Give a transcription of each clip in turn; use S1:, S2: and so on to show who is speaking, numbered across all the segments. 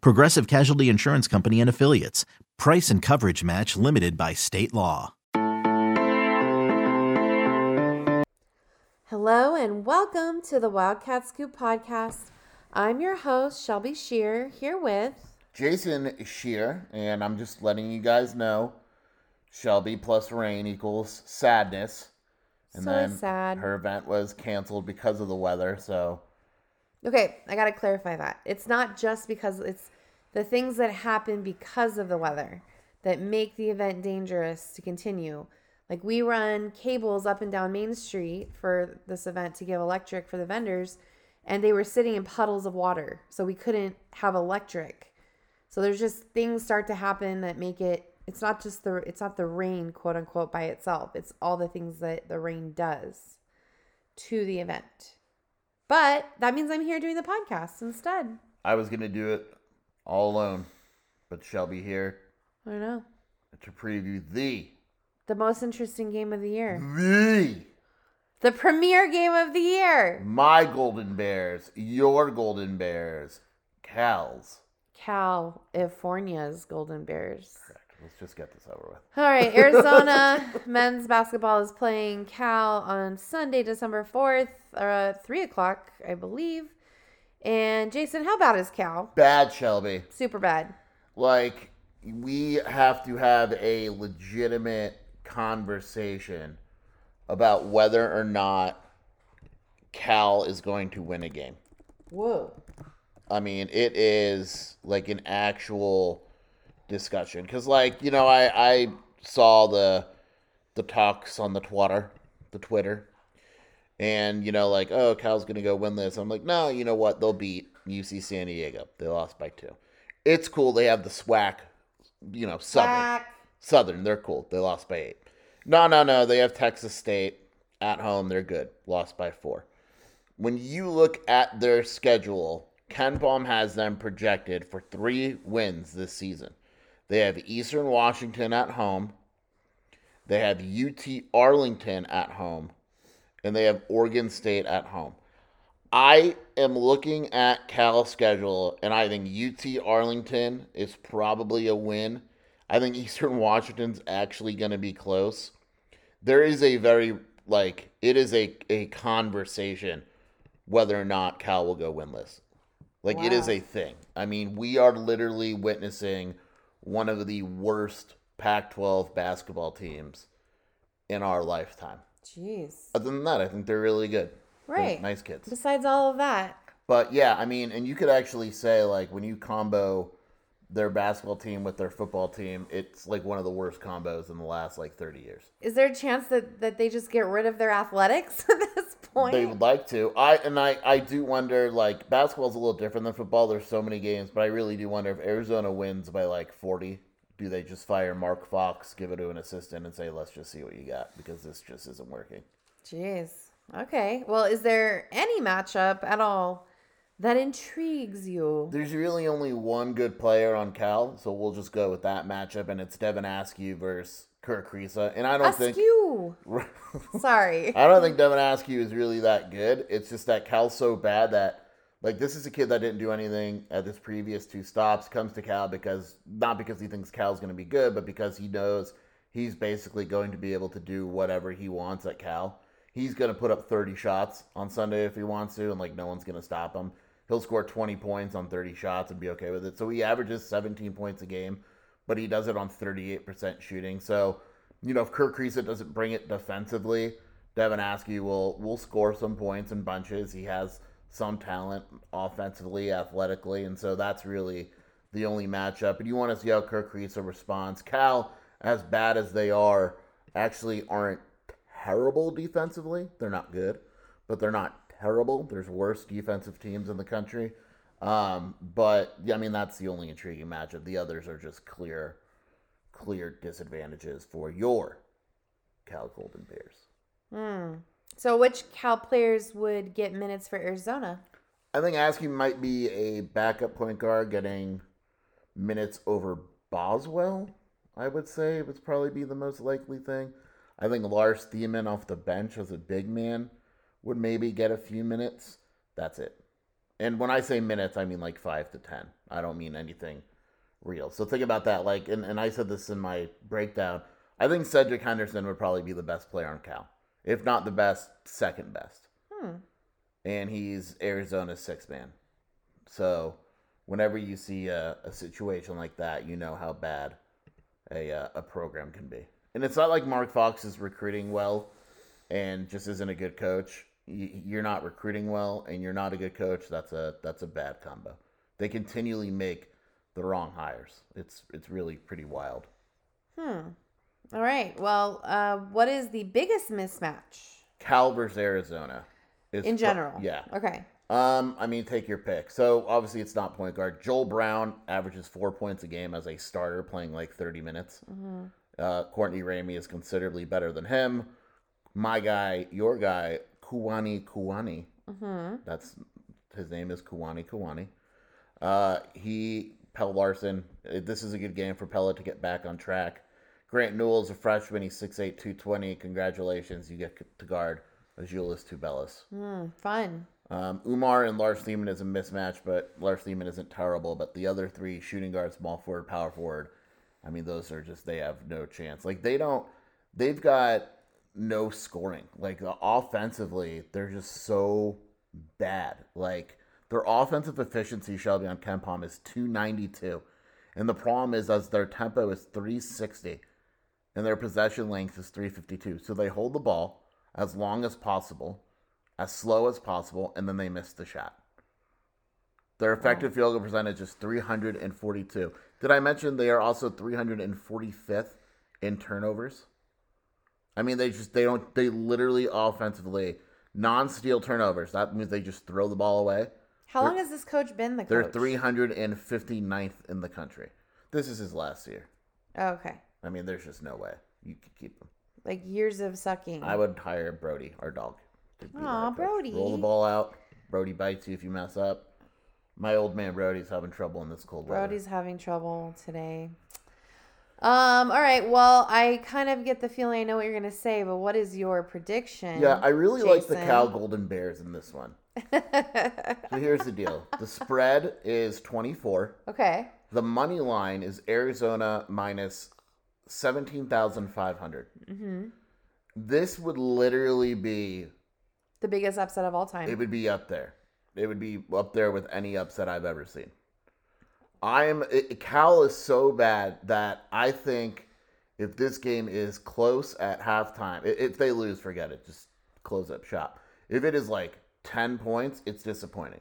S1: Progressive Casualty Insurance Company and Affiliates. Price and coverage match limited by state law.
S2: Hello and welcome to the Wildcat Scoop podcast. I'm your host, Shelby Shear, here with
S3: Jason Shear, and I'm just letting you guys know Shelby plus rain equals sadness. And
S2: So
S3: then
S2: sad.
S3: her event was canceled because of the weather, so
S2: Okay, I got to clarify that. It's not just because it's the things that happen because of the weather that make the event dangerous to continue. Like we run cables up and down Main Street for this event to give electric for the vendors, and they were sitting in puddles of water, so we couldn't have electric. So there's just things start to happen that make it it's not just the it's not the rain quote unquote by itself. It's all the things that the rain does to the event. But that means I'm here doing the podcast instead.
S3: I was gonna do it all alone. But Shelby here
S2: I don't know.
S3: to preview the
S2: The most interesting game of the year.
S3: the
S2: The premier game of the year.
S3: my Golden Bears, your Golden Bears, Cal's.
S2: Cal, California's Golden Bears.
S3: Let's just get this over with.
S2: All right, Arizona men's basketball is playing Cal on Sunday, December 4th, uh, 3 o'clock, I believe. And Jason, how bad is Cal?
S3: Bad Shelby.
S2: Super bad.
S3: like we have to have a legitimate conversation about whether or not Cal is going to win a game.
S2: Whoa.
S3: I mean, it is like an actual discussion because, like, you know, I I saw the the talks on the Twitter, the Twitter, and you know, like, oh, Cal's gonna go win this. I'm like, no, you know what? They'll beat UC San Diego. They lost by two. It's cool. They have the SWAC, you know, Southern.
S2: Whack.
S3: Southern, they're cool. They lost by eight. No, no, no. They have Texas State at home. They're good. Lost by four. When you look at their schedule, KenPom has them projected for three wins this season. They have Eastern Washington at home. They have UT Arlington at home. And they have Oregon State at home. I am looking at Cal's schedule, and I think UT Arlington is probably a win. I think Eastern Washington's actually going to be close. There is a very like it is a a conversation whether or not Cal will go winless. Like it is a thing. I mean, we are literally witnessing one of the worst Pac-12 basketball teams in our lifetime.
S2: Jeez.
S3: Other than that, I think they're really good. They're
S2: Right.
S3: nice kids.
S2: Besides all of that,
S3: But yeah, I mean, and you could actually say like when you combo their basketball team with their football team, it's like one of the worst combos in the last like 30 years.
S2: is there a chance that, that they just get rid of their athletics point?
S3: They would like to. I and I I do wonder like basketball's a little different than football. There's so many games, but I really do wonder if Arizona wins by like 40, do they just fire Mark Fox, give it to an assistant and say, "Let's just see what you got because this just isn't working."
S2: Jeez. Okay. Well, is there any matchup at all that intrigues you?
S3: There's really only one good player on Cal, so we'll just go with that matchup and it's Devin Askew versus Kerr Kriisa. And I don't think
S2: Askew. Sorry.
S3: I don't think Devin Askew is really that good. It's just that Cal's so bad that like this is a kid that didn't do anything at his previous two stops. Comes to Cal because not because he thinks Cal's going to be good, but because he knows he's basically going to be able to do whatever he wants at Cal. He's going to put up 30 shots on Sunday if he wants to, and like no one's going to stop him. He'll score 20 points on 30 shots and be okay with it. So he averages 17 points a game, but he does it on 38% shooting. So, you know, if Kerr Kriisa doesn't bring it defensively, Devin Askew will will score some points in bunches. He has some talent offensively, athletically, and so that's really the only matchup. And you want to see how Kerr Kriisa responds. Cal, as bad as they are, actually aren't terrible defensively. They're not good, but they're not terrible. There's worse defensive teams in the country. Um, but yeah, I mean that's the only intriguing matchup. The others are just clear, clear disadvantages for your Cal Golden Bears.
S2: Hmm. So, which Cal players would get minutes for Arizona?
S3: I think Askew might be a backup point guard getting minutes over Boswell. I would say it would probably be the most likely thing. I think Lars Thiemann off the bench as a big man would maybe get a few minutes. That's it. And when I say minutes, I mean like five to ten. I don't mean anything real. So think about that. Like, and, and I said this in my breakdown. I think Cedric Henderson would probably be the best player on Cal, if not the best, second best.
S2: Hmm.
S3: And he's Arizona's sixth man. So whenever you see a, a situation like that, you know how bad a uh, a program can be. And it's not like Mark Fox is recruiting well and just isn't a good coach. You're not recruiting well, and you're not a good coach. That's a that's a bad combo. They continually make the wrong hires. It's it's really pretty wild.
S2: Hmm. All right. Well, uh, what is the biggest mismatch
S3: Cal versus Arizona. is
S2: in
S3: pro-
S2: general?
S3: yeah.
S2: Okay.
S3: Um, I mean, take your pick. So obviously, it's not point guard. Joel Brown averages four points a game as a starter, playing like thirty minutes.
S2: Mm-hmm.
S3: Uh, Courtney Ramey is considerably better than him. My guy, your guy, Kuany Kuany.
S2: Mm-hmm.
S3: That's his name is Kuany Kuany. Uh, he Pelle Larsson. uh, This is a good game for Pelle to get back on track. Grant Newell's a freshman. He's 6'8", 220. Congratulations, you get to guard Azuolas Tubelis.
S2: Hmm. Fun.
S3: Um, Oumar and Lars Thiemann is a mismatch, but Lars Thiemann isn't terrible. But the other three, shooting guard, small forward, power forward, I mean, those are just, they have no chance. Like, they don't, they've got no scoring. Like, offensively, they're just so bad. Like, their offensive efficiency, Shelby, on KenPom is 292. And the problem is, as their tempo is 360 and their possession length is 352. So they hold the ball as long as possible, as slow as possible, and then they miss the shot. Their effective field goal percentage is 342. Did I mention they are also 345th in turnovers? I mean, they just they don't they literally offensively non-steal turnovers. That means they just throw the ball away.
S2: How long has this coach been the coach?
S3: They're
S2: coach?
S3: 359th in the country. This is his last year.
S2: Oh, okay.
S3: I mean, there's just no way you could keep him.
S2: Like years of sucking.
S3: I would hire Brody, our dog.
S2: Aw. Brody.
S3: Roll the ball out. Brody bites you if you mess up. My old man Brody's having trouble in this cold weather.
S2: Brody's having trouble today. Um. All right. Well, I kind of get the feeling I know what you're gonna say, but what is your prediction?
S3: Yeah, I really like the
S2: Jason?
S3: Cal Golden Bears in this one. So here's the deal: the spread is 24.
S2: okay.
S3: The money line is Arizona minus 17,500.
S2: Mm-hmm.
S3: This would literally be
S2: The biggest upset of all time.
S3: it would be up there. It would be up there with any upset I've ever seen. I'm it, Cal is so bad that I think if this game is close at halftime, if they lose, forget it. Just close up shop. If it is like 10 points, it's disappointing.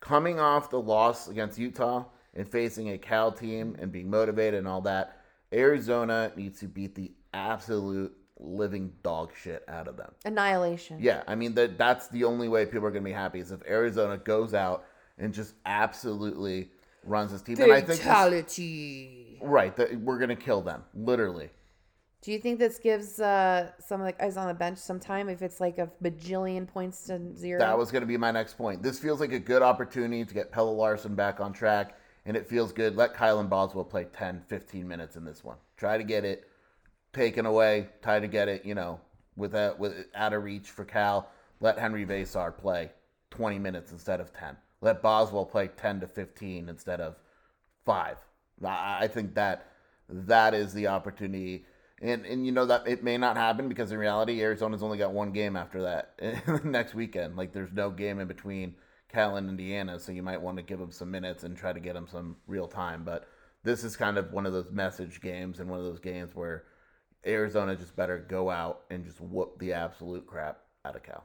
S3: Coming off the loss against Utah and facing a Cal team and being motivated and all that, Arizona needs to beat the absolute living dog shit out of them.
S2: Annihilation.
S3: Yeah, I mean that that's the only way people are going to be happy is if Arizona goes out and just absolutely runs this team. And I think this-
S2: Fatality.
S3: right that we're going to kill them literally.
S2: Do you think this gives uh, some of the guys on the bench some time if it's like a bajillion points to zero?
S3: That was going to be my next point. This feels like a good opportunity to get Pelle Larsson back on track, and it feels good. Let Kylan Boswell play 10, 15 minutes in this one. Try to get it taken away. Try to get it, you know, with a, with out of reach for Cal. Let Henri Veesaar play 20 minutes instead of 10. Let Boswell play 10 to 15 instead of five. I think that that is the opportunity. And and you know that it may not happen because in reality Arizona's only got one game after that next weekend. Like there's no game in between Cal and Indiana, so you might want to give them some minutes and try to get them some real time. But this is kind of one of those message games and one of those games where Arizona just better go out and just whoop the absolute crap out of Cal.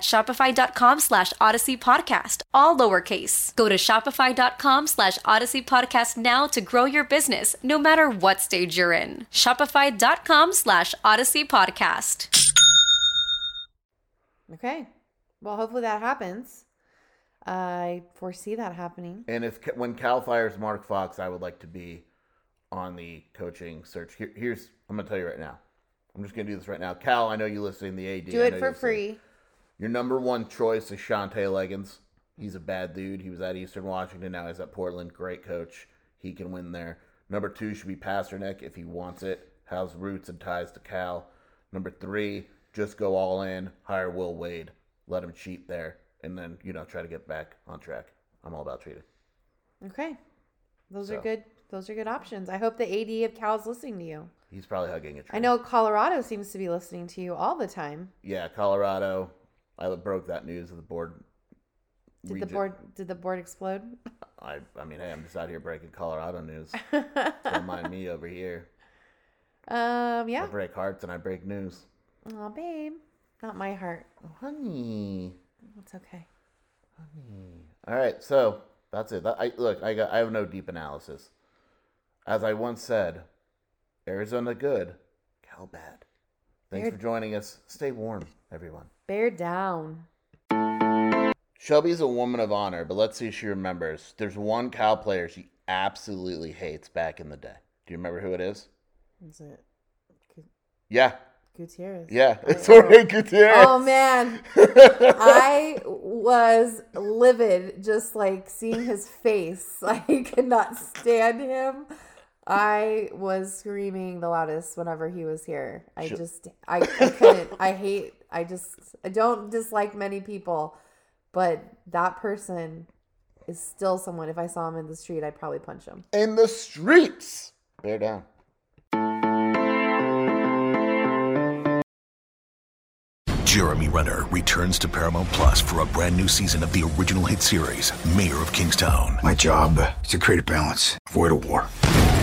S4: shopify.com slash odyssey podcast, all lowercase. Go to shopify.com slash odyssey podcast now to grow your business, no matter what stage you're in. Shopify.com slash odyssey podcast.
S2: Okay. Well, hopefully that happens. I foresee that happening.
S3: And if when Cal fires Mark Fox, I would like to be on the coaching search. Here, here's I'm gonna tell you right now. I'm just gonna do this right now. Cal, I know you listening. The AD.
S2: Do it for
S3: you listening.
S2: free.
S3: Your number one choice is Shantay Legans. He's a bad dude. He was at Eastern Washington. Now he's at Portland. Great coach. He can win there. Number two should be Pasternack if he wants it. Has roots and ties to Cal. Number three, just go all in. Hire Will Wade. Let him cheat there, and then you know try to get back on track. I'm all about cheating.
S2: Okay. Those are good. Those are good options. I hope the AD of Cal's listening to you.
S3: He's probably hugging a tree.
S2: I know Colorado seems to be listening to you all the time.
S3: Yeah, Colorado. I broke that news of the board.
S2: Did
S3: Regi-
S2: the board did the board explode?
S3: I, I mean, hey, I'm just out here breaking Colorado news. Don't mind me over here.
S2: Um yeah.
S3: I break hearts and I break news.
S2: Oh babe. Not my heart.
S3: Oh, honey.
S2: It's okay. Honey.
S3: All right, so that's it. That, I look. I got. I have no deep analysis. As I once said, Arizona good, Cal bad. Thanks for joining us. Stay warm, everyone.
S2: Bear down.
S3: Shelby's a woman of honor, but let's see if she remembers. There's one Cal player she absolutely hates back in the day. Do you remember who it is?
S2: Is it
S3: Yeah,
S2: Gutierrez?
S3: yeah,
S2: Or-
S3: it's Jorge Gutierrez.
S2: Oh man, I was livid just like seeing his face. I could not stand him. I was screaming the loudest whenever he was here. I
S3: Sure.
S2: just I, I couldn't. I hate. I just I don't dislike many people, but that person is still someone. If I saw him in the street, I'd probably punch him.
S3: in the streets. Bear down.
S5: Jeremy Renner returns to Paramount Plus for a brand new season of the original hit series, Mayor of Kingstown.
S6: My job is to create a balance, avoid a war.